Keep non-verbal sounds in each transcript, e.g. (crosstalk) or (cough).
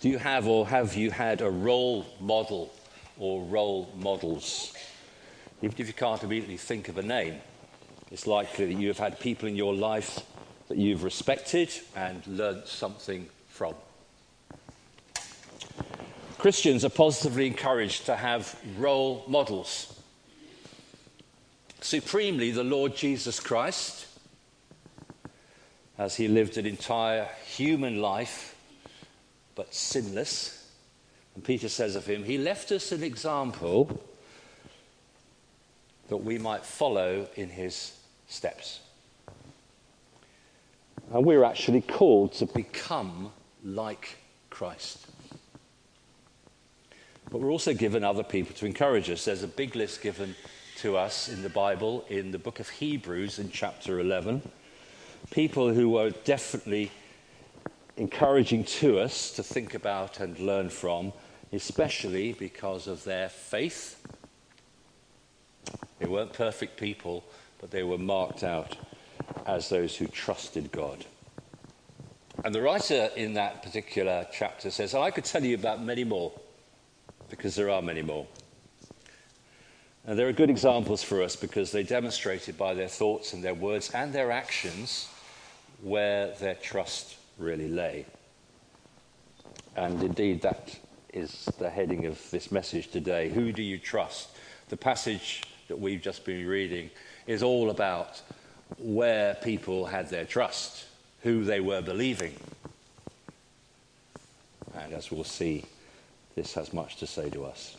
Do you have or have you had a role model or role models? Even if you can't immediately think of a name, it's likely that you have had people in your life that you've respected and learnt something from. Christians are positively encouraged to have role models. Supremely, the Lord Jesus Christ, as he lived an entire human life but sinless. And Peter says of him, He left us an example that we might follow in his steps. And we're actually called to become like Christ. But we're also given other people to encourage us. There's a big list given to us in the Bible in the book of Hebrews in chapter 11. People who were definitely encouraging to us to think about and learn from, especially because of their faith. They weren't perfect people, but they were marked out as those who trusted God. And the writer in that particular chapter says, I could tell you about many more, because there are many more. And there are good examples for us because they demonstrated by their thoughts and their words and their actions where their trust really lay. And indeed, that is the heading of this message today. Who do you trust? The passage that we've just been reading is all about where people had their trust, who they were believing. And as we'll see, this has much to say to us.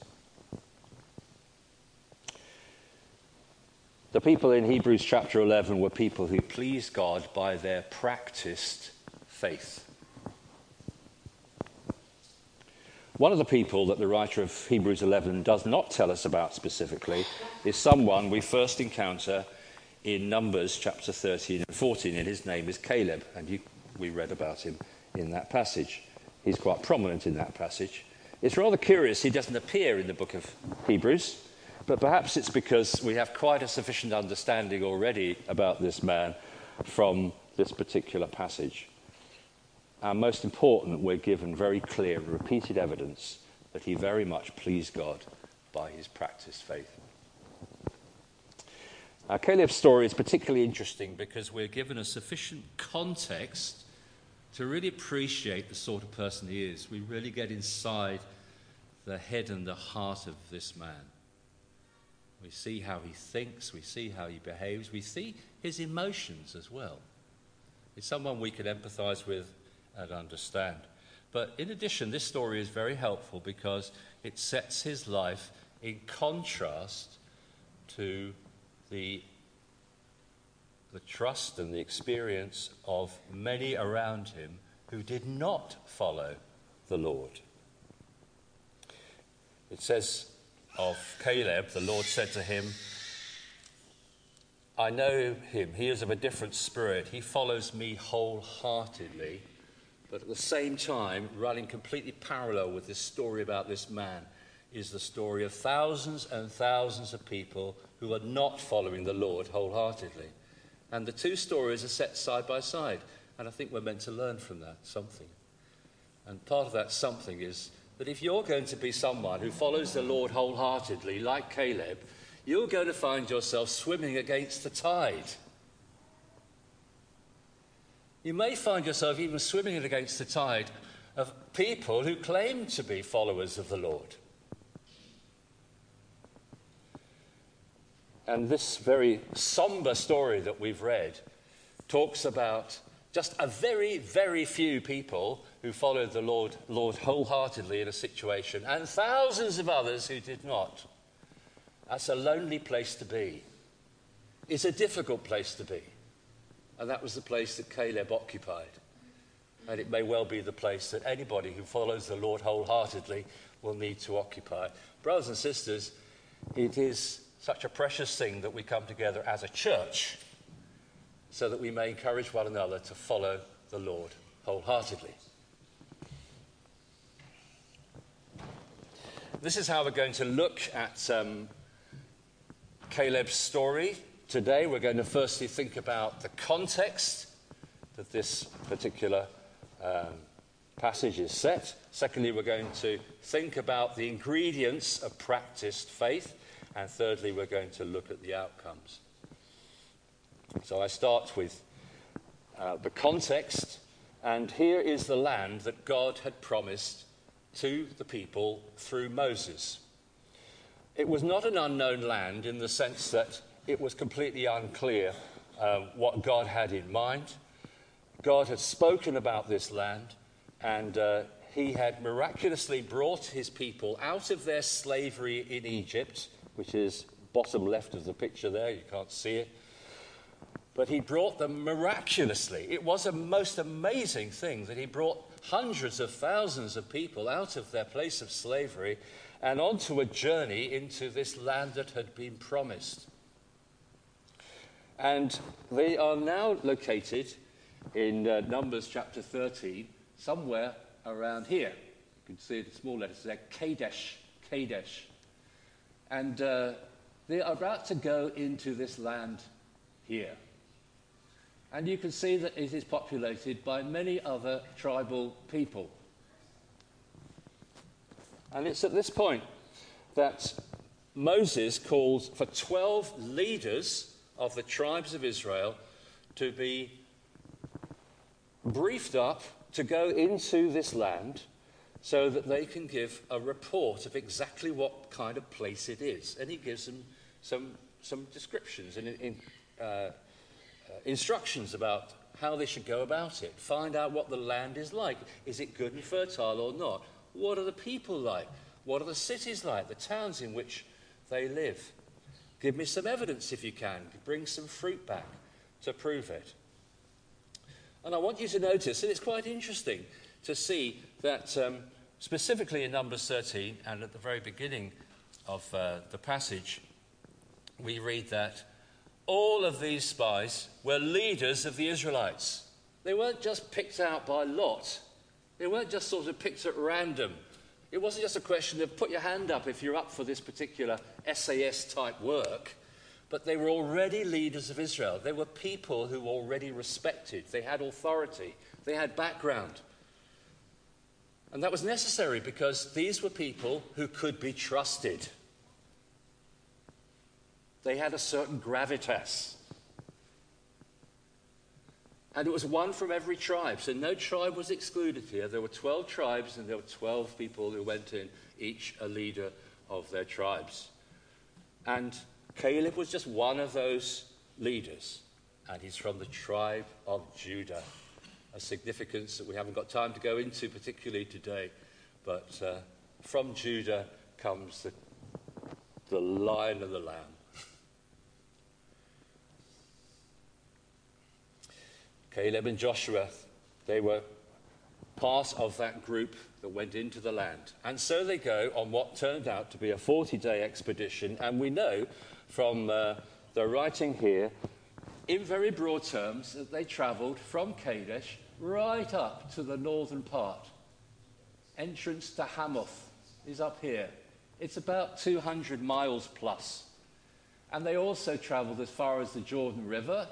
The people in Hebrews chapter 11 were people who pleased God by their practiced faith. One of the people that the writer of Hebrews 11 does not tell us about specifically is someone we first encounter in Numbers chapter 13 and 14, and his name is Caleb, and you, we read about him in that passage. He's quite prominent in that passage. It's rather curious he doesn't appear in the book of Hebrews, but perhaps it's because we have quite a sufficient understanding already about this man from this particular passage. And most important, we're given very clear repeated evidence that he very much pleased God by his practiced faith. Now, Caleb's story is particularly interesting because we're given a sufficient context to really appreciate the sort of person he is. We really get inside the head and the heart of this man. We see how he thinks, we see how he behaves, we see his emotions as well. It's someone we can empathize with and understand. But in addition, this story is very helpful because it sets his life in contrast to the, the trust and the experience of many around him who did not follow the Lord. It says of Caleb, the Lord said to him, I know him. He is of a different spirit. He follows me wholeheartedly. But at the same time, running completely parallel with this story about this man is the story of thousands and thousands of people who are not following the Lord wholeheartedly. And the two stories are set side by side. And I think we're meant to learn from that something. And part of that something is that if you're going to be someone who follows the Lord wholeheartedly, like Caleb, you're going to find yourself swimming against the tide. You may find yourself even swimming against the tide of people who claim to be followers of the Lord. And this very somber story that we've read talks about just a very, very few people who followed the Lord, Lord wholeheartedly in a situation, and thousands of others who did not. That's a lonely place to be. It's a difficult place to be. And that was the place that Caleb occupied. And it may well be the place that anybody who follows the Lord wholeheartedly will need to occupy. Brothers and sisters, it is such a precious thing that we come together as a church so that we may encourage one another to follow the Lord wholeheartedly. This is how we're going to look at um, Caleb's story today we're going to firstly think about the context that this particular um, passage is set. Secondly, we're going to think about the ingredients of practiced faith. And thirdly, we're going to look at the outcomes. So I start with uh, the context. And here is the land that God had promised to the people through Moses. It was not an unknown land in the sense that it was completely unclear uh, what God had in mind. God had spoken about this land, and uh, he had miraculously brought his people out of their slavery in Egypt, which is bottom left of the picture there, you can't see it. But he brought them miraculously. It was a most amazing thing that he brought hundreds of thousands of people out of their place of slavery and onto a journey into this land that had been promised. And they are now located in uh, Numbers chapter 13, somewhere around here. You can see the small letters there Kadesh, Kadesh. And uh, they are about to go into this land here. And you can see that it is populated by many other tribal people. And it's at this point that Moses calls for 12 leaders of the tribes of Israel to be briefed up to go into this land so that they can give a report of exactly what kind of place it is. And he gives them some, some descriptions and in, uh, uh, instructions about how they should go about it. Find out what the land is like. Is it good and fertile or not? What are the people like? What are the cities like? The towns in which they live? Give me some evidence if you can. Bring some fruit back to prove it. And I want you to notice, and it's quite interesting to see that um, specifically in Numbers 13 and at the very beginning of uh, the passage, we read that all of these spies were leaders of the Israelites. They weren't just picked out by lot, they weren't just sort of picked at random. It wasn't just a question of put your hand up if you're up for this particular SAS type work. But they were already leaders of Israel. They were people who were already respected. They had authority. They had background. And that was necessary because these were people who could be trusted. They had a certain gravitas. And it was one from every tribe. So no tribe was excluded here. There were 12 tribes, and there were 12 people who went in, each a leader of their tribes. And Caleb was just one of those leaders, and he's from the tribe of Judah. A significance that we haven't got time to go into particularly today, but uh, from Judah comes the, the lion of the lamb. Caleb and Joshua, they were part of that group that went into the land. And so they go on what turned out to be a 40 day expedition. And we know from uh, the writing here, in very broad terms, that they travelled from Kadesh right up to the northern part. Entrance to Hamath is up here. It's about 200 miles plus. And they also travelled as far as the Jordan River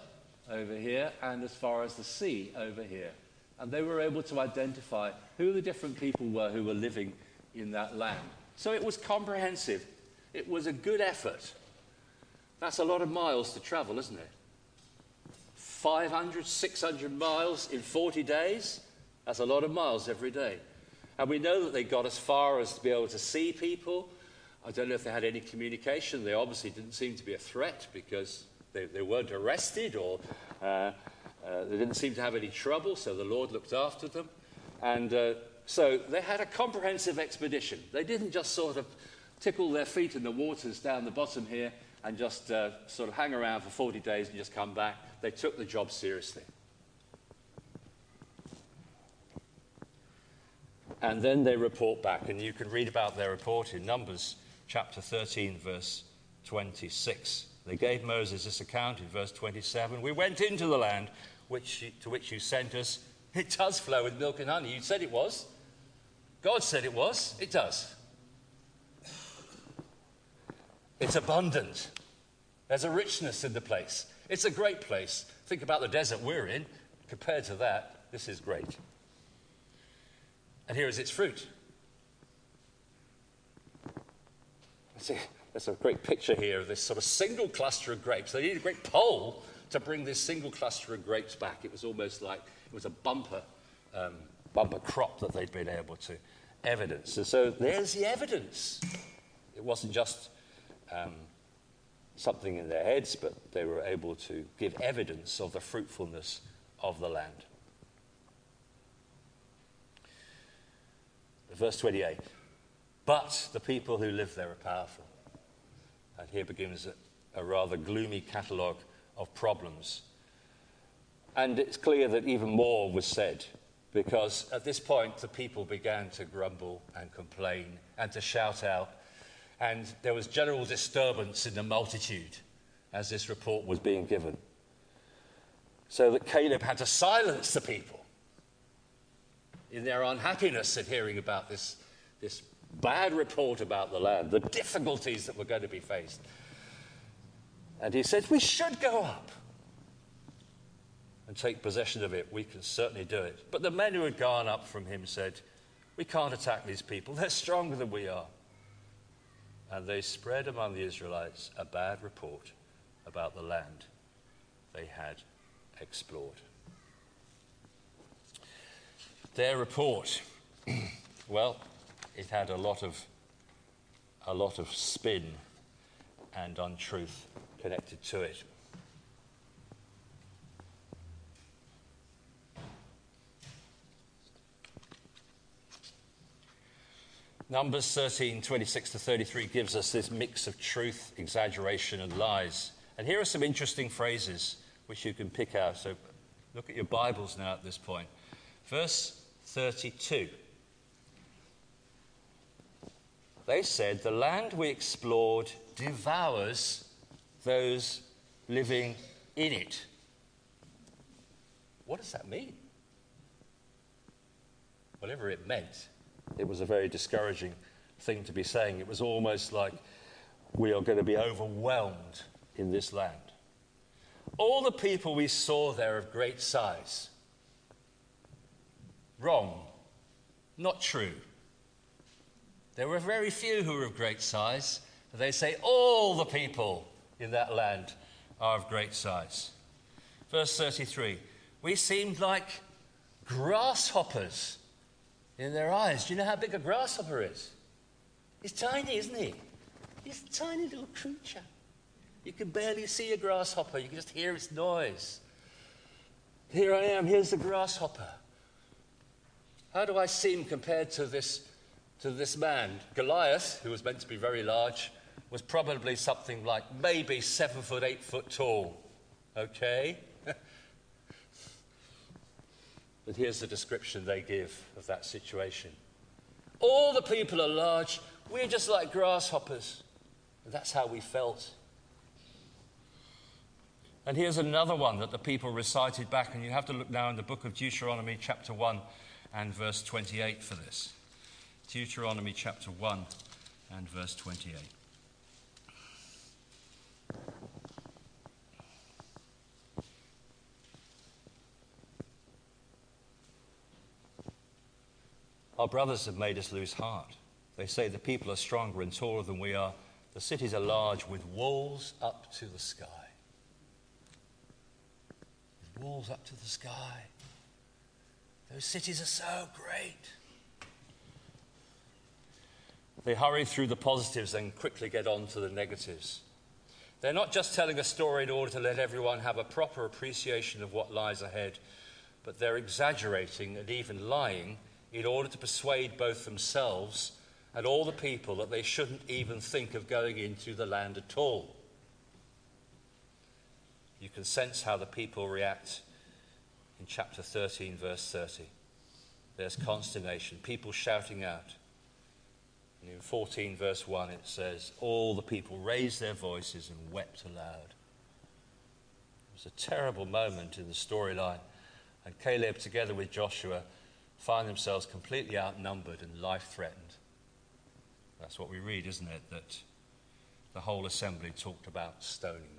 over here and as far as the sea over here. And they were able to identify who the different people were who were living in that land. So it was comprehensive. It was a good effort. That's a lot of miles to travel, isn't it? 500, 600 miles in 40 days? That's a lot of miles every day. And we know that they got as far as to be able to see people. I don't know if they had any communication. They obviously didn't seem to be a threat because they, they weren't arrested or uh, uh, they didn't seem to have any trouble, so the Lord looked after them. And uh, so they had a comprehensive expedition. They didn't just sort of tickle their feet in the waters down the bottom here and just uh, sort of hang around for 40 days and just come back. They took the job seriously. And then they report back, and you can read about their report in Numbers chapter 13, verse 26. They gave Moses this account in verse 27. We went into the land which, to which you sent us. It does flow with milk and honey. You said it was. God said it was. It does. It's abundant. There's a richness in the place. It's a great place. Think about the desert we're in. Compared to that, this is great. And here is its fruit. Let's see, there's a great picture here of this sort of single cluster of grapes. They needed a great pole to bring this single cluster of grapes back. It was almost like it was a bumper, um, bumper crop that they'd been able to evidence. And so there's the evidence. It wasn't just um, something in their heads, but they were able to give evidence of the fruitfulness of the land. Verse 28 But the people who live there are powerful. And here begins a, a rather gloomy catalogue of problems. And it's clear that even more was said because at this point the people began to grumble and complain and to shout out. And there was general disturbance in the multitude as this report was being given. So that Caleb had to silence the people in their unhappiness at hearing about this, this bad report about the land, the difficulties that were going to be faced. And he said, We should go up and take possession of it. We can certainly do it. But the men who had gone up from him said, We can't attack these people. They're stronger than we are. And they spread among the Israelites a bad report about the land they had explored. Their report, (clears throat) well, it had a lot of, a lot of spin and untruth connected to it. Numbers 13, 26 to 33 gives us this mix of truth, exaggeration, and lies. And here are some interesting phrases which you can pick out. So look at your Bibles now at this point. Verse 32. They said, The land we explored devours those living in it. What does that mean? Whatever it meant, it was a very discouraging thing to be saying. It was almost like we are going to be overwhelmed in this land. All the people we saw there of great size. Wrong. Not true. There were very few who were of great size. They say all the people in that land are of great size. Verse 33 We seemed like grasshoppers in their eyes. Do you know how big a grasshopper is? He's tiny, isn't he? He's a tiny little creature. You can barely see a grasshopper, you can just hear its noise. Here I am, here's the grasshopper. How do I seem compared to this to this man. Goliath, who was meant to be very large, was probably something like maybe seven foot, eight foot tall. Okay? (laughs) but here's the description they give of that situation All the people are large, we're just like grasshoppers. And that's how we felt. And here's another one that the people recited back, and you have to look now in the book of Deuteronomy, chapter 1 and verse 28 for this. Deuteronomy chapter 1 and verse 28. Our brothers have made us lose heart. They say the people are stronger and taller than we are. The cities are large with walls up to the sky. With walls up to the sky. Those cities are so great. They hurry through the positives and quickly get on to the negatives. They're not just telling a story in order to let everyone have a proper appreciation of what lies ahead, but they're exaggerating and even lying in order to persuade both themselves and all the people that they shouldn't even think of going into the land at all. You can sense how the people react in chapter 13, verse 30. There's consternation, people shouting out. And in 14, verse 1, it says, All the people raised their voices and wept aloud. It was a terrible moment in the storyline. And Caleb, together with Joshua, find themselves completely outnumbered and life threatened. That's what we read, isn't it? That the whole assembly talked about stoning them.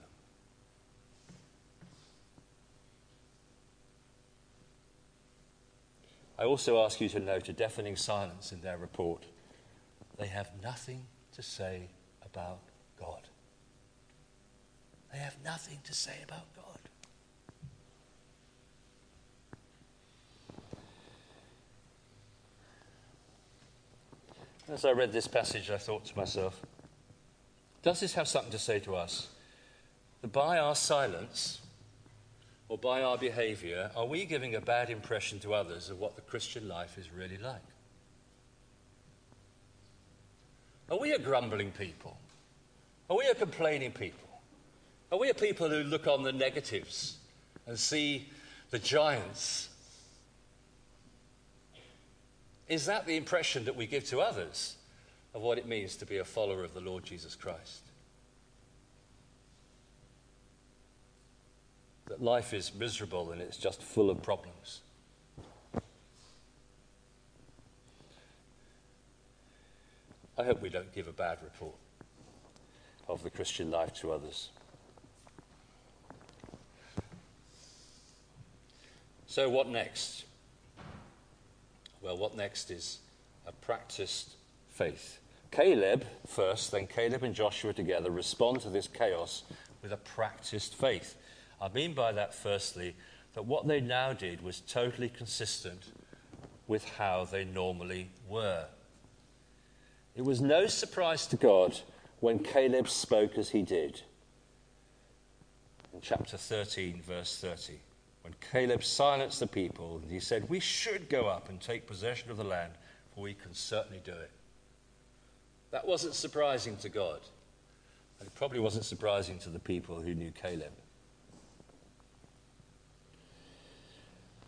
I also ask you to note a deafening silence in their report. They have nothing to say about God. They have nothing to say about God. As I read this passage, I thought to myself, does this have something to say to us? That by our silence or by our behavior, are we giving a bad impression to others of what the Christian life is really like? Are we a grumbling people? Are we a complaining people? Are we a people who look on the negatives and see the giants? Is that the impression that we give to others of what it means to be a follower of the Lord Jesus Christ? That life is miserable and it's just full of problems. I hope we don't give a bad report of the Christian life to others. So, what next? Well, what next is a practiced faith. Caleb first, then Caleb and Joshua together respond to this chaos with a practiced faith. I mean by that, firstly, that what they now did was totally consistent with how they normally were. It was no surprise to God when Caleb spoke as he did. In chapter 13, verse 30, when Caleb silenced the people, he said, We should go up and take possession of the land, for we can certainly do it. That wasn't surprising to God. And it probably wasn't surprising to the people who knew Caleb.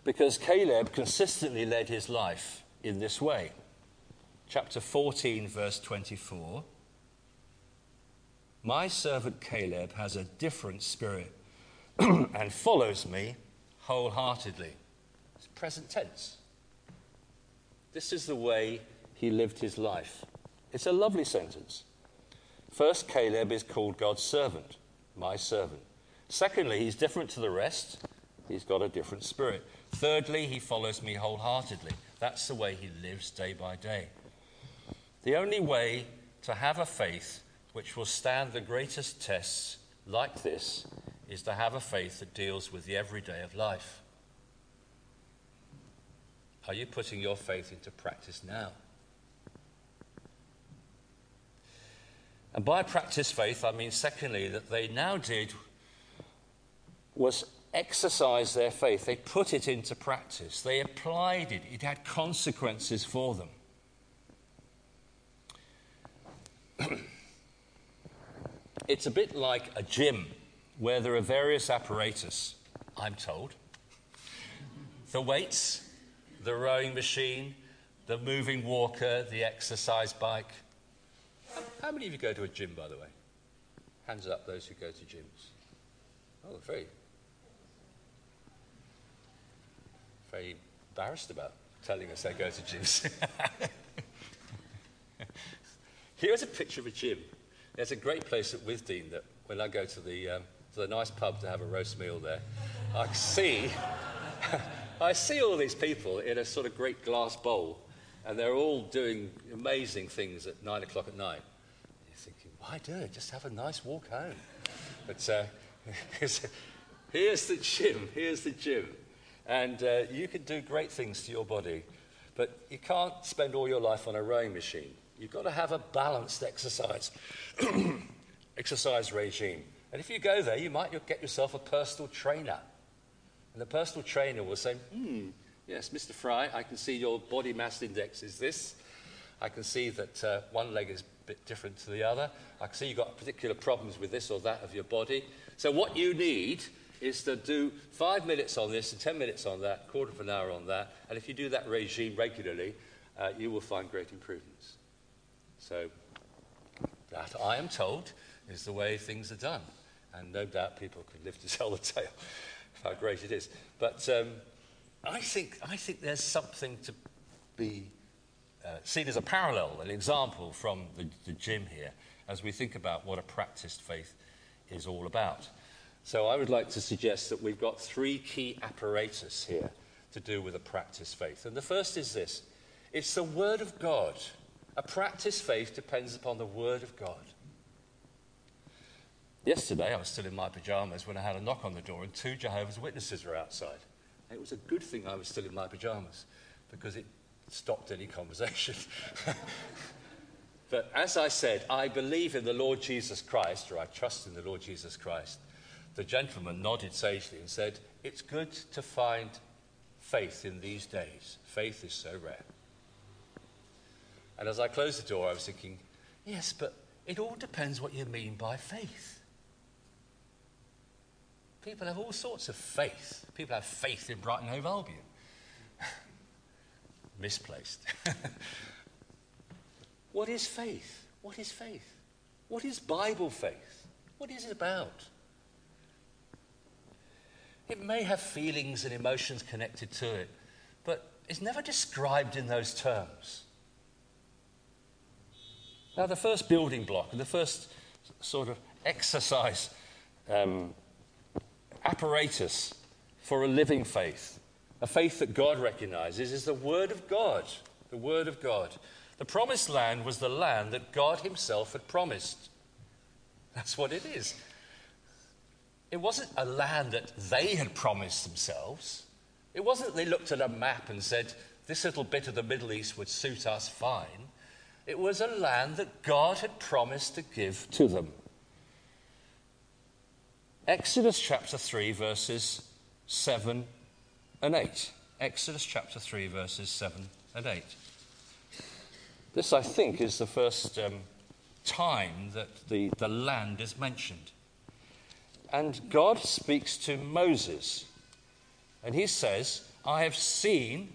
Because Caleb consistently led his life in this way chapter 14, verse 24. My servant Caleb has a different spirit (clears throat) and follows me wholeheartedly. It's present tense. This is the way he lived his life. It's a lovely sentence. First, Caleb is called God's servant, my servant. Secondly, he's different to the rest. He's got a different spirit. Thirdly, he follows me wholeheartedly. That's the way he lives day by day. The only way to have a faith which will stand the greatest tests like this is to have a faith that deals with the everyday of life. Are you putting your faith into practice now? And by practice faith, I mean, secondly, that they now did was exercise their faith. They put it into practice, they applied it, it had consequences for them. (clears throat) it's a bit like a gym where there are various apparatus, I'm told. The weights, the rowing machine, the moving walker, the exercise bike. How many of you go to a gym, by the way? Hands up, those who go to gyms. Oh, very, very embarrassed about telling us they go to gyms. (laughs) Here's a picture of a gym. There's a great place at Withdean that when I go to the, um, to the nice pub to have a roast meal there, I see, (laughs) I see all these people in a sort of great glass bowl, and they're all doing amazing things at nine o'clock at night. You're thinking, why do it? Just have a nice walk home. But uh, (laughs) here's the gym. Here's the gym. And uh, you can do great things to your body, but you can't spend all your life on a rowing machine. You've got to have a balanced exercise, (clears throat) exercise regime. And if you go there, you might get yourself a personal trainer. And the personal trainer will say, hmm, yes, Mr. Fry, I can see your body mass index is this. I can see that uh, one leg is a bit different to the other. I can see you've got particular problems with this or that of your body. So what you need is to do five minutes on this and ten minutes on that, quarter of an hour on that. And if you do that regime regularly, uh, you will find great improvements. So, that, I am told, is the way things are done. And no doubt people could live to (laughs) tell the tale of how great it is. But um, I, think, I think there's something to be uh, seen as a parallel, an example from the, the gym here, as we think about what a practiced faith is all about. So I would like to suggest that we've got three key apparatus here to do with a practice faith. And the first is this it's the Word of God. A practice faith depends upon the Word of God. Yesterday, I was still in my pajamas when I had a knock on the door, and two Jehovah's Witnesses were outside. It was a good thing I was still in my pajamas because it stopped any conversation. (laughs) but as I said, I believe in the Lord Jesus Christ, or I trust in the Lord Jesus Christ. The gentleman nodded sagely and said, It's good to find faith in these days. Faith is so rare. And as I closed the door, I was thinking, Yes, but it all depends what you mean by faith. People have all sorts of faith. People have faith in Brighton Hove Albion. (laughs) Misplaced. (laughs) what is faith? What is faith? What is Bible faith? What is it about? It may have feelings and emotions connected to it, but it's never described in those terms. Now, the first building block the first sort of exercise um, apparatus for a living faith, a faith that God recognizes, is the Word of God. The Word of God. The promised land was the land that God Himself had promised. That's what it is. It wasn't a land that they had promised themselves. It wasn't they looked at a map and said, this little bit of the Middle East would suit us fine. It was a land that God had promised to give to them. Exodus chapter 3, verses 7 and 8. Exodus chapter 3, verses 7 and 8. This, I think, is the first um, time that the, the land is mentioned. And God speaks to Moses, and he says, I have seen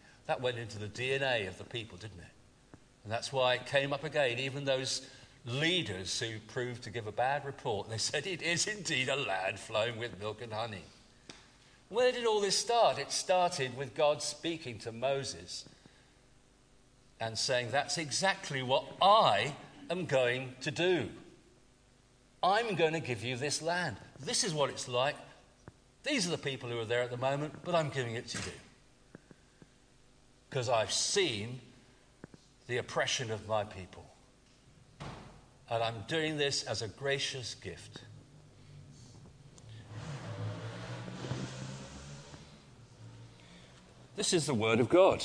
That went into the DNA of the people, didn't it? And that's why it came up again, even those leaders who proved to give a bad report. They (laughs) said it is indeed a land flowing with milk and honey. Where did all this start? It started with God speaking to Moses and saying, That's exactly what I am going to do. I'm going to give you this land. This is what it's like. These are the people who are there at the moment, but I'm giving it to you. Because I've seen the oppression of my people. And I'm doing this as a gracious gift. This is the Word of God.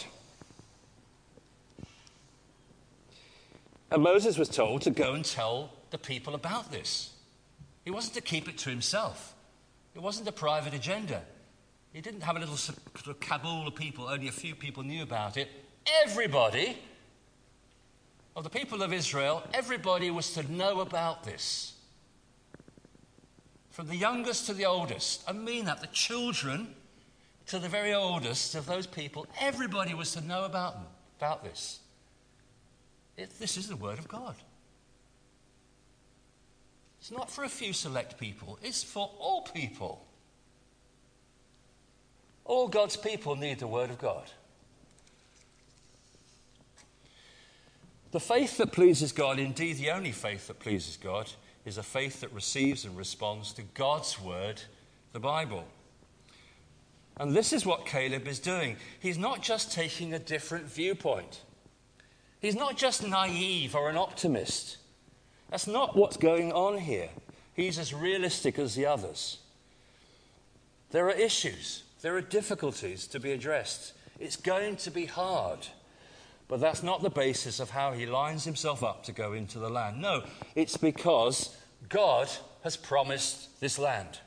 And Moses was told to go and tell the people about this. He wasn't to keep it to himself, it wasn't a private agenda. He didn't have a little sort of cabal of people, only a few people knew about it. Everybody of the people of Israel, everybody was to know about this. From the youngest to the oldest. I mean that. The children to the very oldest of those people, everybody was to know about them, about this. It, this is the Word of God. It's not for a few select people, it's for all people. All God's people need the Word of God. The faith that pleases God, indeed the only faith that pleases God, is a faith that receives and responds to God's word, the Bible. And this is what Caleb is doing. He's not just taking a different viewpoint, he's not just naive or an optimist. That's not what's going on here. He's as realistic as the others. There are issues, there are difficulties to be addressed. It's going to be hard. But that's not the basis of how he lines himself up to go into the land. No, it's because God has promised this land.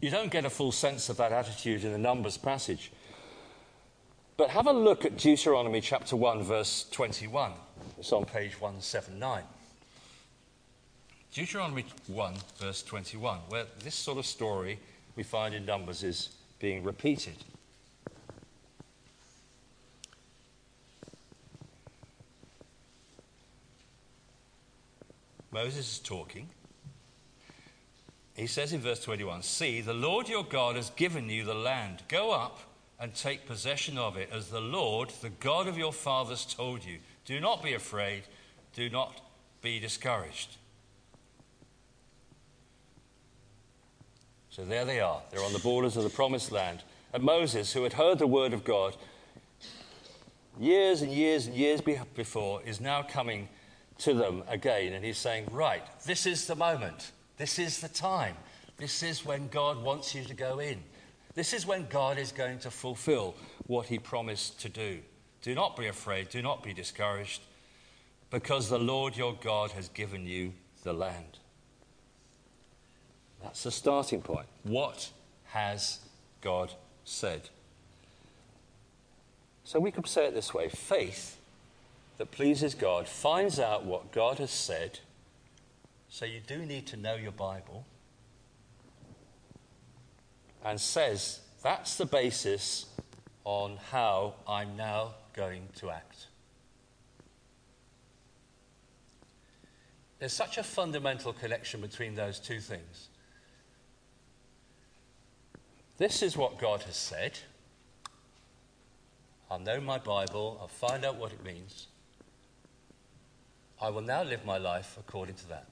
You don't get a full sense of that attitude in the Numbers passage. But have a look at Deuteronomy chapter 1, verse 21. It's on page 179. Deuteronomy 1, verse 21, where this sort of story we find in Numbers is being repeated. Moses is talking. He says in verse 21 See, the Lord your God has given you the land. Go up and take possession of it, as the Lord, the God of your fathers, told you. Do not be afraid, do not be discouraged. So there they are. They're on the borders of the promised land. And Moses, who had heard the word of God years and years and years before, is now coming to them again. And he's saying, Right, this is the moment. This is the time. This is when God wants you to go in. This is when God is going to fulfill what he promised to do. Do not be afraid. Do not be discouraged, because the Lord your God has given you the land. That's the starting point. What has God said? So we could say it this way faith that pleases God finds out what God has said. So you do need to know your Bible. And says, that's the basis on how I'm now going to act. There's such a fundamental connection between those two things. This is what God has said. I'll know my Bible, I'll find out what it means. I will now live my life according to that.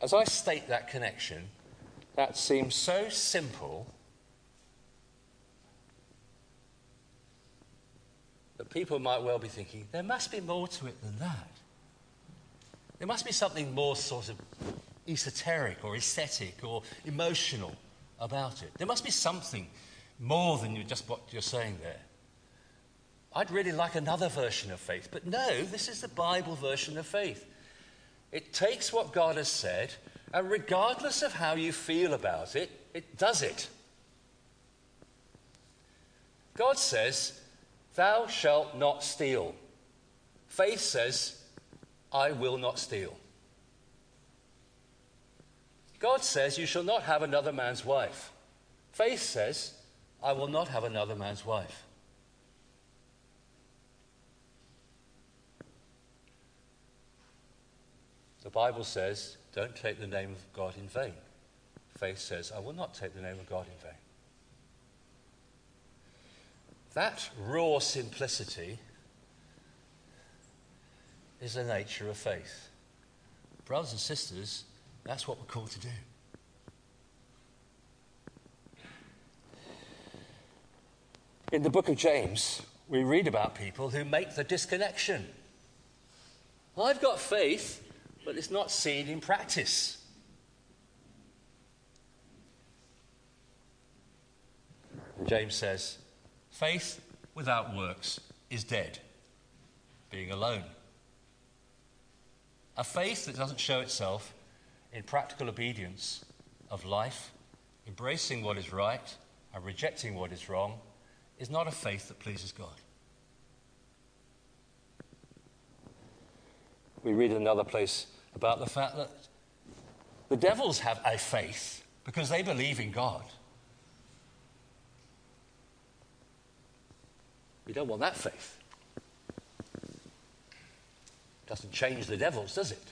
As I state that connection, that seems so simple that people might well be thinking, there must be more to it than that. There must be something more sort of esoteric or aesthetic or emotional about it. There must be something more than just what you're saying there. I'd really like another version of faith. But no, this is the Bible version of faith. It takes what God has said, and regardless of how you feel about it, it does it. God says, Thou shalt not steal. Faith says, I will not steal. God says, You shall not have another man's wife. Faith says, I will not have another man's wife. The Bible says, don't take the name of God in vain. Faith says, I will not take the name of God in vain. That raw simplicity is the nature of faith. Brothers and sisters, that's what we're called to do. In the book of James, we read about people who make the disconnection. I've got faith, but it's not seen in practice. James says, faith without works is dead, being alone. A faith that doesn't show itself in practical obedience of life, embracing what is right and rejecting what is wrong, is not a faith that pleases God. We read in another place about the fact that the devils have a faith because they believe in God. We don't want that faith. Doesn't change the devils, does it?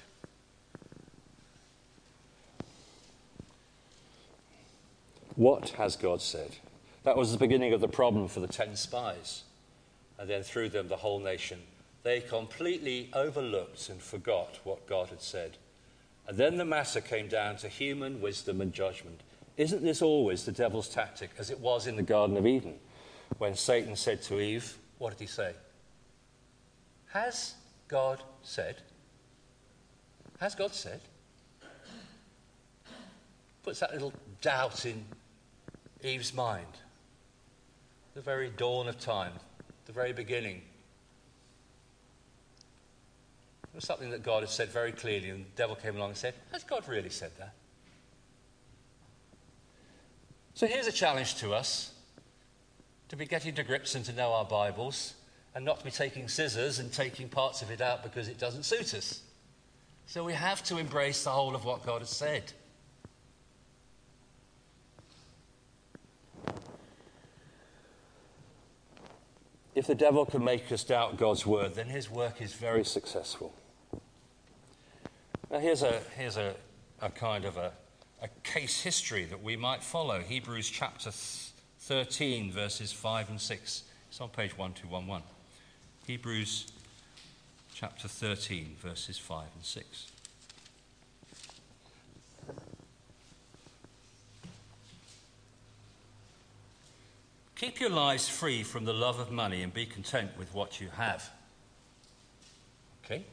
What has God said? That was the beginning of the problem for the ten spies. And then through them, the whole nation they completely overlooked and forgot what God had said. And then the matter came down to human wisdom and judgment. Isn't this always the devil's tactic, as it was in the Garden of Eden? When Satan said to Eve, What did he say? Has God said? Has God said? Puts that little doubt in Eve's mind. The very dawn of time, the very beginning It was something that God had said very clearly, and the devil came along and said, Has God really said that? So here's a challenge to us to be getting to grips and to know our Bibles and not to be taking scissors and taking parts of it out because it doesn't suit us. So we have to embrace the whole of what God has said. If the devil can make us doubt God's word, then his work is very successful. Now, here's a, here's a, a kind of a, a case history that we might follow Hebrews chapter 13, verses 5 and 6. It's on page 1211. Hebrews chapter 13, verses 5 and 6. Keep your lives free from the love of money and be content with what you have. Okay?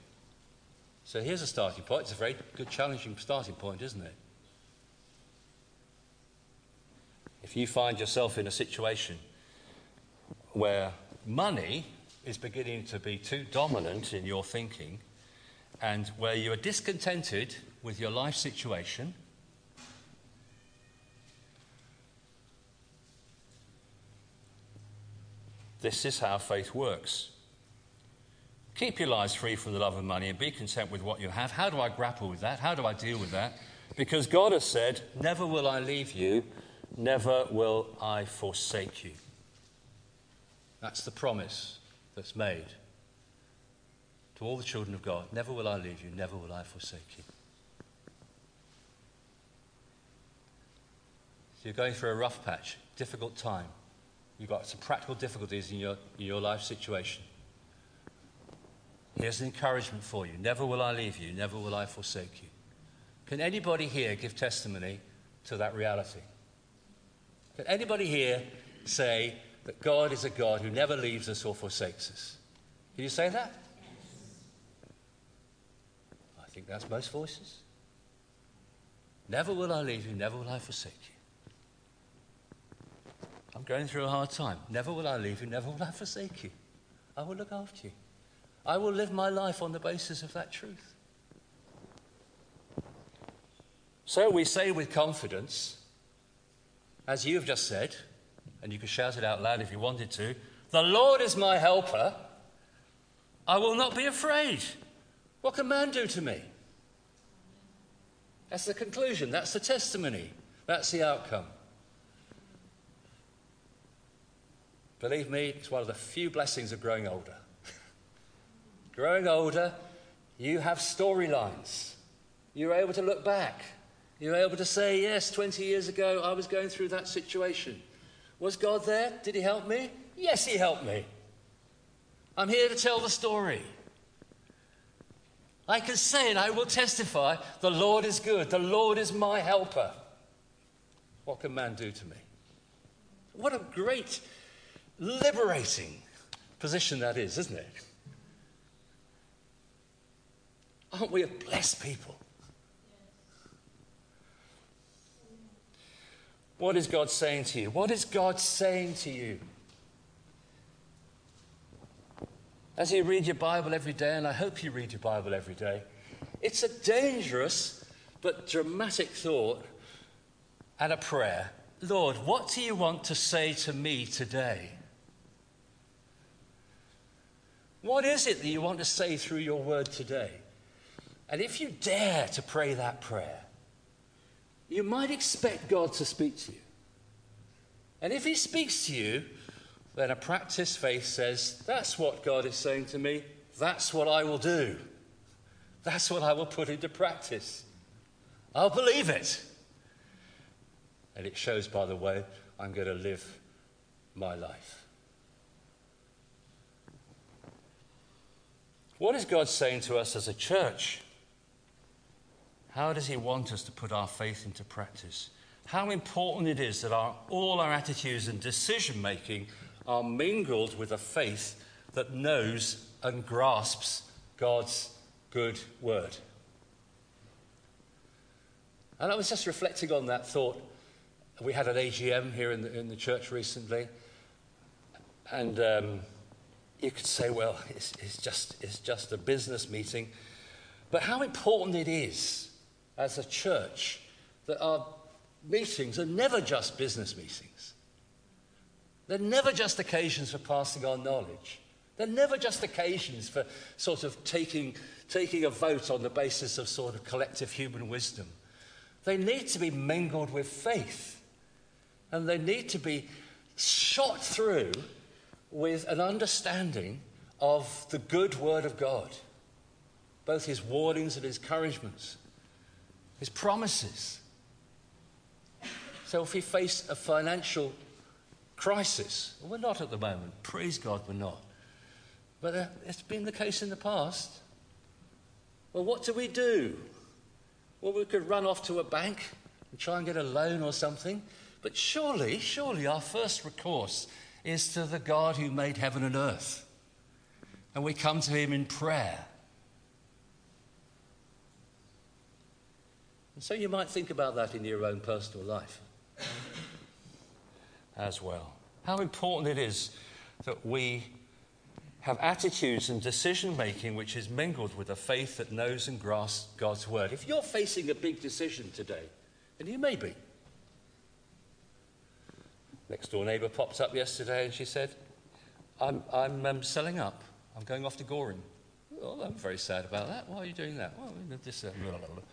So here's a starting point. It's a very good, challenging starting point, isn't it? If you find yourself in a situation where money is beginning to be too dominant in your thinking and where you are discontented with your life situation, This is how faith works. Keep your lives free from the love of money and be content with what you have. How do I grapple with that? How do I deal with that? Because God has said, Never will I leave you, never will I forsake you. That's the promise that's made to all the children of God. Never will I leave you, never will I forsake you. So you're going through a rough patch, difficult time. You've got some practical difficulties in your, in your life situation. Here's an encouragement for you Never will I leave you, never will I forsake you. Can anybody here give testimony to that reality? Can anybody here say that God is a God who never leaves us or forsakes us? Can you say that? I think that's most voices. Never will I leave you, never will I forsake you. I'm going through a hard time. Never will I leave you, never will I forsake you. I will look after you. I will live my life on the basis of that truth. So we say with confidence, as you've just said, and you could shout it out loud if you wanted to The Lord is my helper. I will not be afraid. What can man do to me? That's the conclusion. That's the testimony. That's the outcome. Believe me, it's one of the few blessings of growing older. (laughs) growing older, you have storylines. You're able to look back. You're able to say, yes, 20 years ago I was going through that situation. Was God there? Did He help me? Yes, He helped me. I'm here to tell the story. I can say and I will testify the Lord is good, the Lord is my helper. What can man do to me? What a great liberating position that is, isn't it? Aren't we a blessed people? What is God saying to you? What is God saying to you? As you read your Bible every day, and I hope you read your Bible every day, it's a dangerous but dramatic thought and a prayer. Lord, what do you want to say to me today? What is it that you want to say through your word today? And if you dare to pray that prayer, you might expect God to speak to you. And if He speaks to you, then a practiced faith says, That's what God is saying to me. That's what I will do. That's what I will put into practice. I'll believe it. And it shows, by the way, I'm going to live my life. What is God saying to us as a church? How does He want us to put our faith into practice? How important it is that our, all our attitudes and decision making are mingled with a faith that knows and grasps God's good word. And I was just reflecting on that thought. We had an AGM here in the, in the church recently, and um, you could say, well, it's, it's, just, it's just a business meeting. But how important it is as a church that our meetings are never just business meetings. They're never just occasions for passing on knowledge. They're never just occasions for sort of taking, taking a vote on the basis of sort of collective human wisdom. They need to be mingled with faith. And they need to be shot through with an understanding of the good word of God, both his warnings and his encouragements, his promises. So if we face a financial crisis, we're not at the moment, praise God, we're not. But it's been the case in the past. Well, what do we do? Well, we could run off to a bank and try and get a loan or something. But surely, surely our first recourse is to the God who made heaven and earth and we come to Him in prayer. And so you might think about that in your own personal life as well. How important it is that we have attitudes and decision making which is mingled with a faith that knows and grasps God's word. If you're facing a big decision today, and you may be, next door neighbour popped up yesterday and she said, I'm, I'm um, selling up. I'm going off to Goring. Oh, I'm very sad about that. Why are you doing that? Well, this, uh, blah, blah, blah.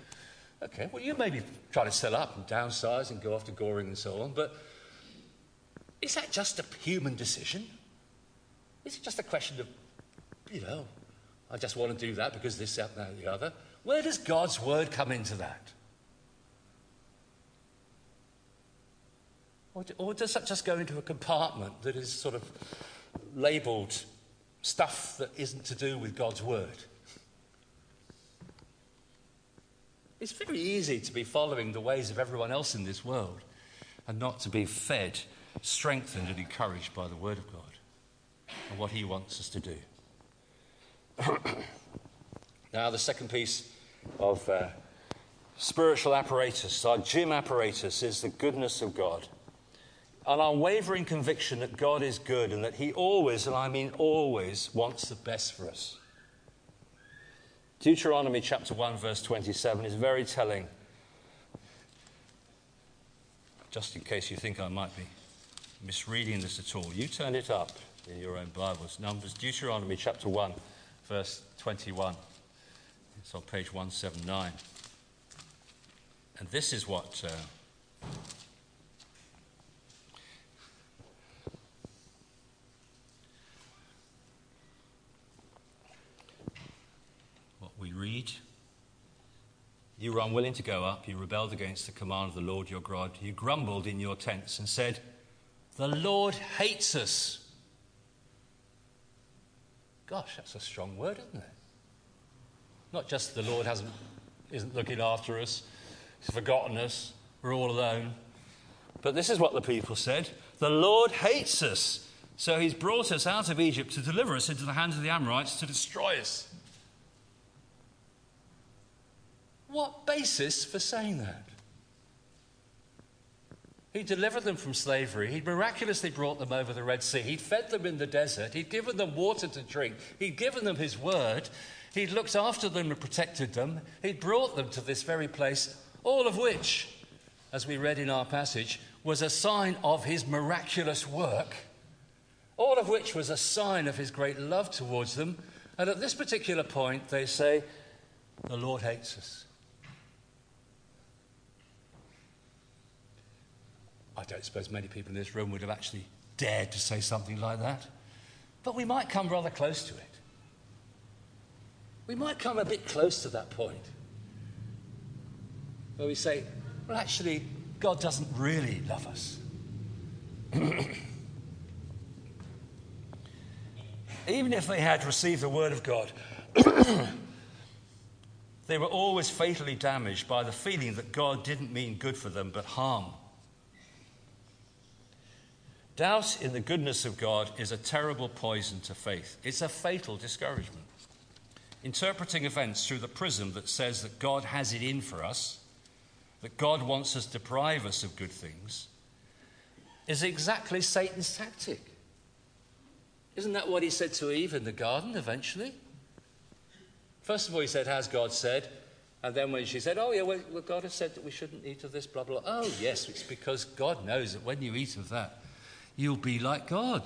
Okay, well, you maybe try to sell up and downsize and go off to Goring and so on, but is that just a human decision? Is it just a question of, you know, I just want to do that because this, that, and the other? Where does God's word come into that? Or, or does that just go into a compartment that is sort of labeled stuff that isn't to do with God's word. It's very easy to be following the ways of everyone else in this world and not to be fed, strengthened, and encouraged by the word of God and what he wants us to do. (coughs) now, the second piece of uh, spiritual apparatus, our gym apparatus, is the goodness of God an unwavering conviction that God is good and that He always, and I mean always, wants the best for us. Deuteronomy chapter 1, verse 27 is very telling. Just in case you think I might be misreading this at all, you turn it up in your own Bibles. Numbers, Deuteronomy chapter 1, verse 21. It's on page 179. And this is what. Uh, we You were unwilling to go up, you rebelled against the command of the Lord your God, you grumbled in your tents and said, The Lord hates us. Gosh, that's a strong word, isn't it? Not just the Lord hasn't, isn't looking after us, he's forgotten us, we're all alone. But this is what the people said The Lord hates us, so he's brought us out of Egypt to deliver us into the hands of the Amorites to destroy us. What basis for saying that? He delivered them from slavery. He'd miraculously brought them over the Red Sea. He'd fed them in the desert. He'd given them water to drink. He'd given them his word. He'd looked after them and protected them. He'd brought them to this very place, all of which, as we read in our passage, was a sign of his miraculous work. All of which was a sign of his great love towards them. And at this particular point, they say, The Lord hates us. I don't suppose many people in this room would have actually dared to say something like that. But we might come rather close to it. We might come a bit close to that point where we say, well, actually, God doesn't really love us. (clears throat) Even if they had received the word of God, (clears throat) they were always fatally damaged by the feeling that God didn't mean good for them but harm. Doubt in the goodness of God is a terrible poison to faith. It's a fatal discouragement. Interpreting events through the prism that says that God has it in for us, that God wants us to deprive us of good things, is exactly Satan's tactic. Isn't that what he said to Eve in the garden eventually? First of all, he said, Has God said? And then when she said, Oh, yeah, well, God has said that we shouldn't eat of this, blah, blah. Oh, yes, it's because God knows that when you eat of that, you'll be like God.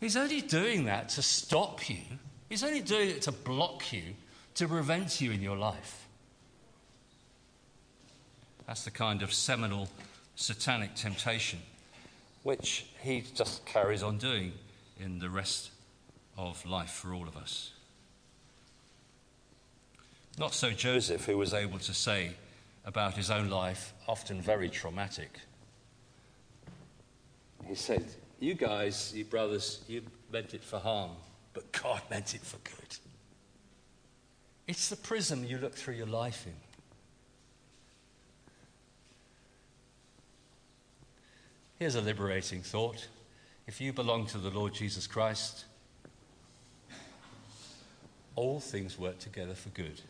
He's only doing that to stop you, He's only doing it to block you, to prevent you in your life. That's the kind of seminal satanic temptation which he just carries on doing in the rest of life for all of us. Not so Joseph, who was able to say about his own life, often very traumatic. He said, You guys, you brothers, you meant it for harm, but God meant it for good. It's the prism you look through your life in. Here's a liberating thought. If you belong to the Lord Jesus Christ, all things work together for good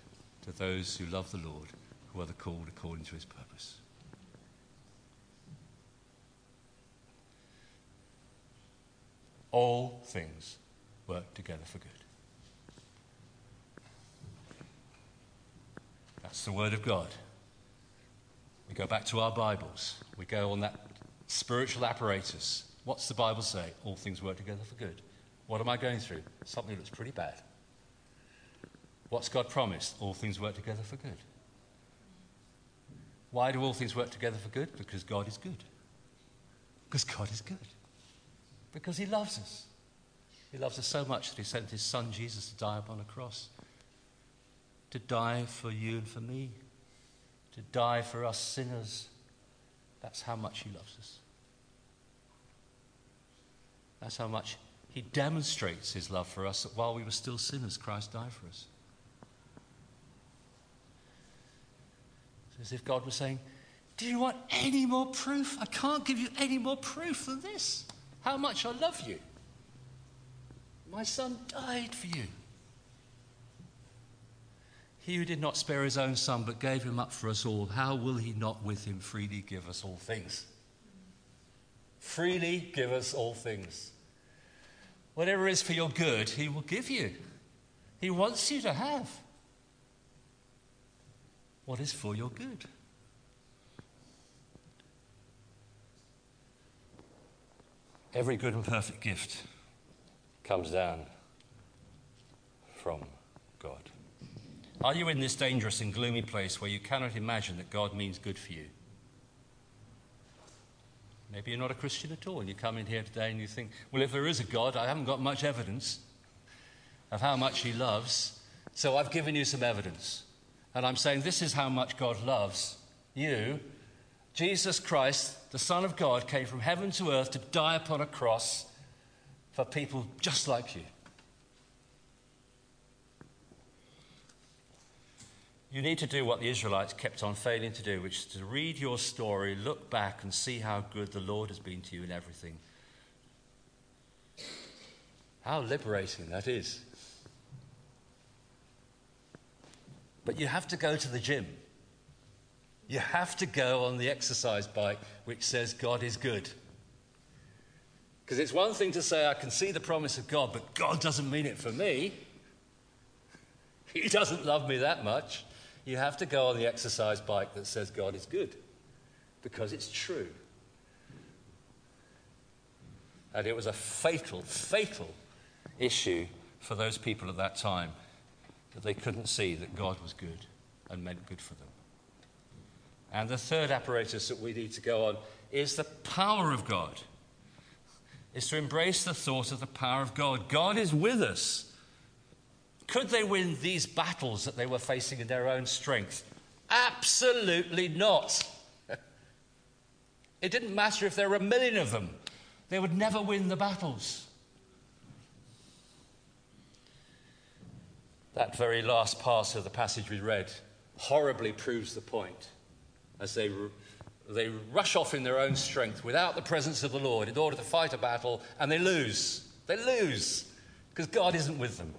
to those who love the Lord, who are the called according to his purpose. All things work together for good. That's the Word of God. We go back to our Bibles. We go on that spiritual apparatus. What's the Bible say? All things work together for good. What am I going through? Something that's pretty bad. What's God promised? All things work together for good. Why do all things work together for good? Because God is good. Because God is good. Because He loves us. He loves us so much that He sent His Son Jesus to die upon a cross. To die for you and for me. To die for us sinners. That's how much He loves us. That's how much He demonstrates His love for us that while we were still sinners, Christ died for us. It's as if God was saying, Do you want any more proof? I can't give you any more proof than this. How much I love you. My son died for you. He who did not spare his own son but gave him up for us all, how will he not with him freely give us all things? Freely give us all things. Whatever is for your good, he will give you. He wants you to have what is for your good. Every good and perfect gift comes down from God. Are you in this dangerous and gloomy place where you cannot imagine that God means good for you? Maybe you're not a Christian at all, and you come in here today and you think, well, if there is a God, I haven't got much evidence of how much He loves, so I've given you some evidence. And I'm saying this is how much God loves you. Jesus Christ, the Son of God, came from heaven to earth to die upon a cross for people just like you. You need to do what the Israelites kept on failing to do, which is to read your story, look back, and see how good the Lord has been to you in everything. How liberating that is. But you have to go to the gym. You have to go on the exercise bike which says God is good. Because it's one thing to say, I can see the promise of God, but God doesn't mean it for me. He doesn't love me that much. You have to go on the exercise bike that says God is good because it's true. And it was a fatal, fatal issue for those people at that time that they couldn't see that God was good and meant good for them. And the third apparatus that we need to go on is the power of God. Is to embrace the thought of the power of God. God is with us. Could they win these battles that they were facing in their own strength? Absolutely not. (laughs) It didn't matter if there were a million of them, they would never win the battles. That very last part of the passage we read horribly proves the point as they, they rush off in their own strength without the presence of the Lord in order to fight a battle, and they lose. They lose because God isn't with them.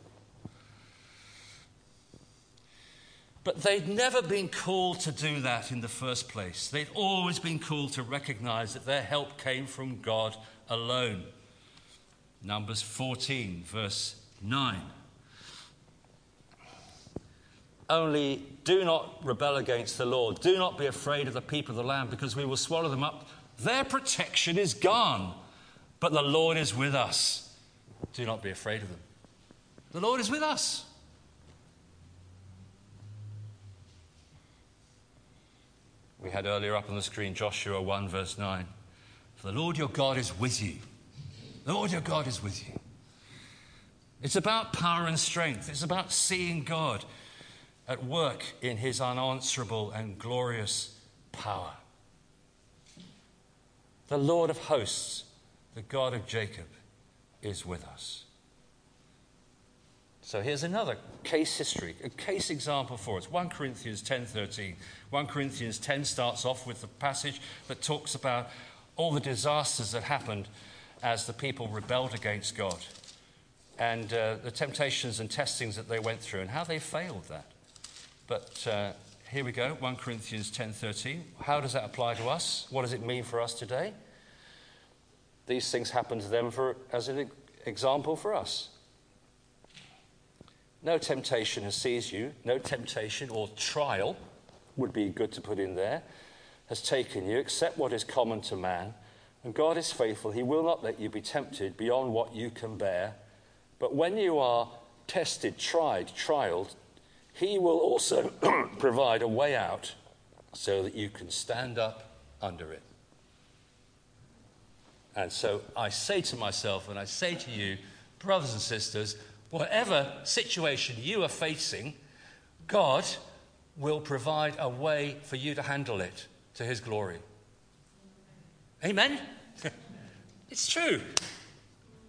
But they'd never been called to do that in the first place. They'd always been called to recognize that their help came from God alone. Numbers 14, verse 9. Only do not rebel against the Lord. Do not be afraid of the people of the land, because we will swallow them up. Their protection is gone, but the Lord is with us. Do not be afraid of them. The Lord is with us. We had earlier up on the screen Joshua 1, verse 9. For the Lord your God is with you. The Lord your God is with you. It's about power and strength. It's about seeing God at work in his unanswerable and glorious power. The Lord of hosts, the God of Jacob, is with us. So here's another case history, a case example for us. 1 Corinthians 10:13. 1 Corinthians 10 starts off with the passage that talks about all the disasters that happened as the people rebelled against God and uh, the temptations and testings that they went through and how they failed that. But uh, here we go, 1 Corinthians 10:13. How does that apply to us? What does it mean for us today? These things happen to them for, as an example for us. No temptation has seized you, no temptation or trial would be good to put in there, has taken you, except what is common to man. And God is faithful. He will not let you be tempted beyond what you can bear. But when you are tested, tried, trialed, He will also (clears throat) provide a way out so that you can stand up under it. And so I say to myself, and I say to you, brothers and sisters, whatever situation you are facing, God will provide a way for you to handle it to His glory. Amen? (laughs) it's true.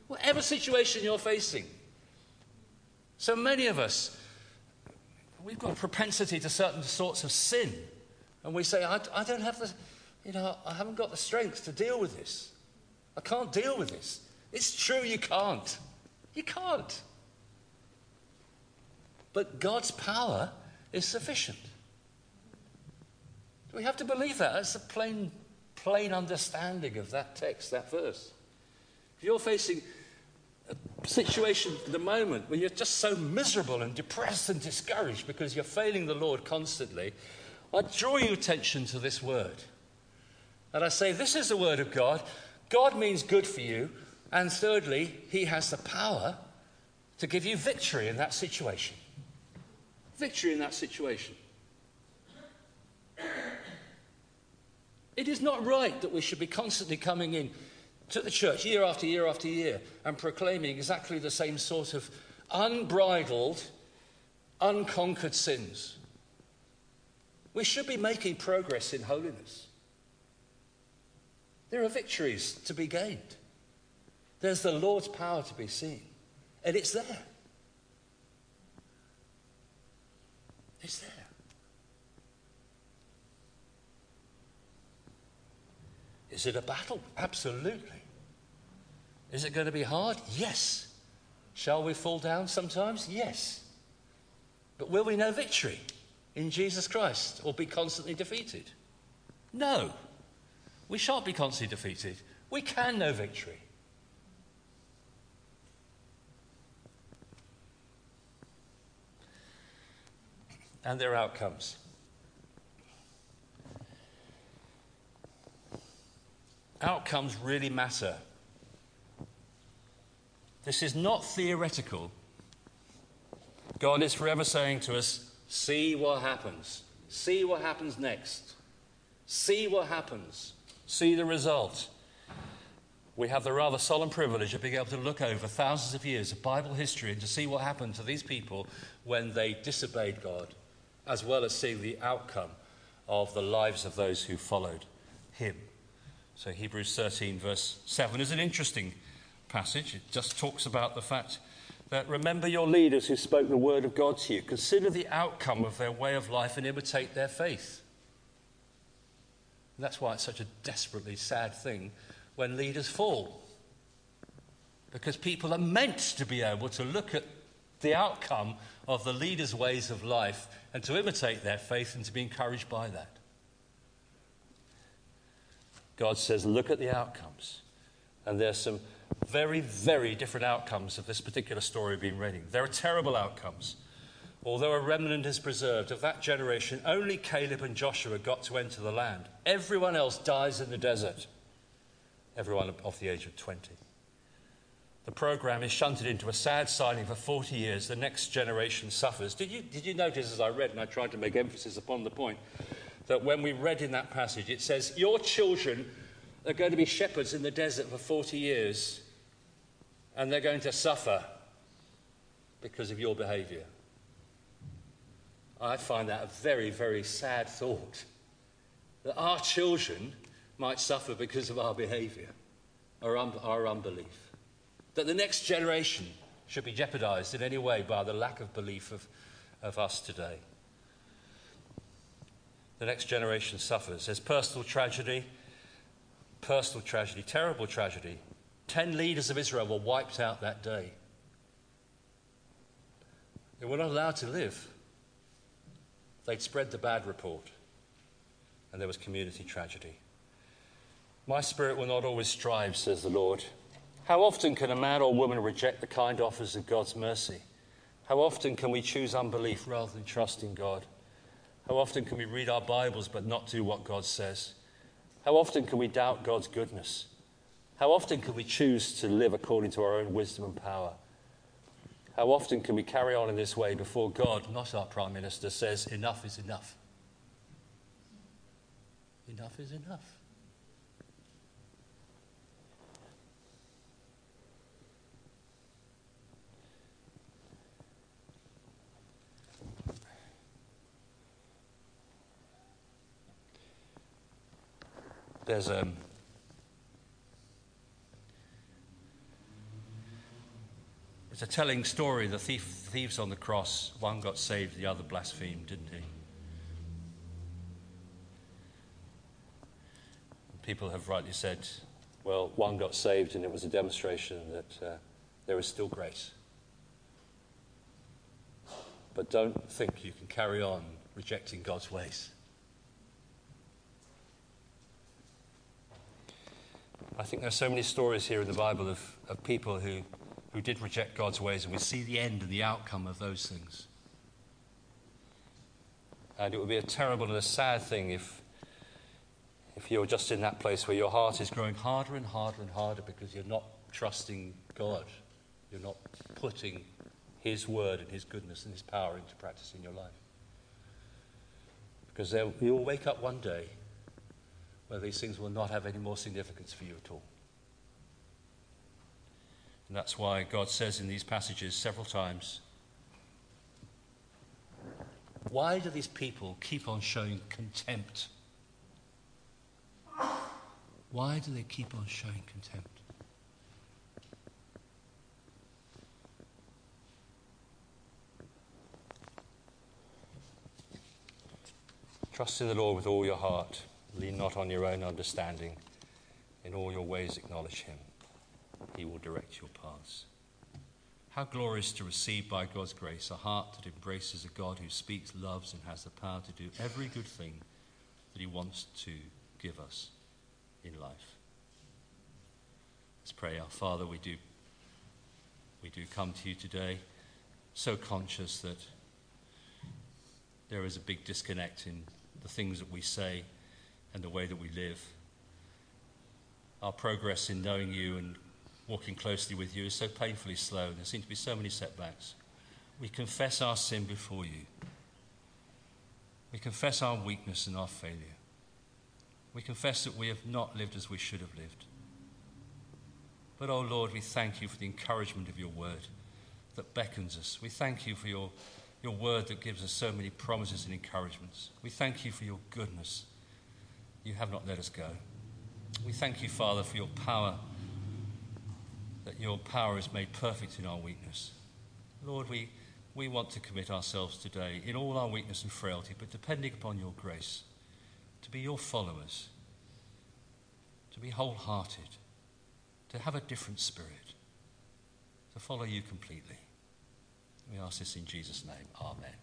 Whatever situation you're facing. So many of us, we've got a propensity to certain sorts of sin. And we say, I, I don't have the, you know, I haven't got the strength to deal with this. I can't deal with this. It's true, you can't. You can't. But God's power is sufficient. Do we have to believe that. That's a plain, plain understanding of that text, that verse. If you're facing situation at the moment where you're just so miserable and depressed and discouraged because you're failing the Lord constantly, I draw your attention to this word. And I say, This is the word of God. God means good for you. And thirdly, He has the power to give you victory in that situation. Victory in that situation. It is not right that we should be constantly coming in to the church year after year after year and proclaiming exactly the same sort of unbridled, unconquered sins. We should be making progress in holiness. There are victories to be gained. There's the Lord's power to be seen. And it's there. It's there. Is it a battle? Absolutely. Is it going to be hard? Yes. Shall we fall down sometimes? Yes. But will we know victory in Jesus Christ or be constantly defeated? No. We shan't be constantly defeated. We can know victory. And their outcomes. Outcomes really matter. This is not theoretical. God is forever saying to us, see what happens. See what happens next. See what happens see the result. We have the rather solemn privilege of being able to look over thousands of years of Bible history and to see what happened to these people when they disobeyed God, as well as seeing the outcome of the lives of those who followed Him. So, Hebrews 13, verse 7 is an interesting passage. It just talks about the fact that remember your leaders who spoke the word of God to you. Consider the outcome of their way of life and imitate their faith. And that's why it's such a desperately sad thing when leaders fall. Because people are meant to be able to look at the outcome of the leader's ways of life and to imitate their faith and to be encouraged by that. God says, look at the outcomes. And there's some very, very different outcomes of this particular story being reading. There are terrible outcomes. Although a remnant is preserved of that generation, only Caleb and Joshua got to enter the land. Everyone else dies in the desert. Everyone of the age of 20. The program is shunted into a sad siding for 40 years. The next generation suffers. Did you, did you notice as I read, and I tried to make emphasis upon the point, that when we read in that passage, it says, Your children They're going to be shepherds in the desert for 40 years, and they're going to suffer because of your behavior. I find that a very, very sad thought that our children might suffer because of our behavior, our, un- our unbelief. That the next generation should be jeopardized in any way by the lack of belief of, of us today. The next generation suffers. There's personal tragedy, personal tragedy, terrible tragedy. Ten leaders of Israel were wiped out that day. They were not allowed to live. They'd spread the bad report, and there was community tragedy. My spirit will not always strive, says the Lord. How often can a man or woman reject the kind offers of God's mercy? How often can we choose unbelief rather than trust in God? How often can we read our Bibles but not do what God says? How often can we doubt God's goodness? How often can we choose to live according to our own wisdom and power? How often can we carry on in this way before God, not our Prime Minister, says, enough is enough? Enough is enough. There's um, it's a telling story. The thief, thieves on the cross, one got saved, the other blasphemed, didn't he? People have rightly said, well, one got saved, and it was a demonstration that uh, there is still grace. But don't think you can carry on rejecting God's ways. I think there are so many stories here in the Bible of, of people who, who did reject God's ways, and we see the end and the outcome of those things. And it would be a terrible and a sad thing if, if you're just in that place where your heart is growing harder and harder and harder because you're not trusting God. You're not putting His word and His goodness and His power into practice in your life. Because you'll wake up one day where these things will not have any more significance for you at all. And that's why God says in these passages several times why do these people keep on showing contempt? Why do they keep on showing contempt? Trust in the Lord with all your heart. Lean not on your own understanding. In all your ways, acknowledge him. He will direct your paths. How glorious to receive by God's grace a heart that embraces a God who speaks, loves, and has the power to do every good thing that he wants to give us in life. Let's pray. Our Father, we do, we do come to you today so conscious that there is a big disconnect in the things that we say and the way that we live. Our progress in knowing you and walking closely with you is so painfully slow, and there seem to be so many setbacks. We confess our sin before you. We confess our weakness and our failure. We confess that we have not lived as we should have lived. But, oh Lord, we thank you for the encouragement of your word that beckons us. We thank you for your, your word that gives us so many promises and encouragements. We thank you for your goodness you have not let us go. We thank you, Father, for your power, that your power is made perfect in our weakness. Lord, we, we want to commit ourselves today in all our weakness and frailty, but depending upon your grace, to be your followers, to be wholehearted, to have a different spirit, to follow you completely. We ask this in Jesus' name. Amen.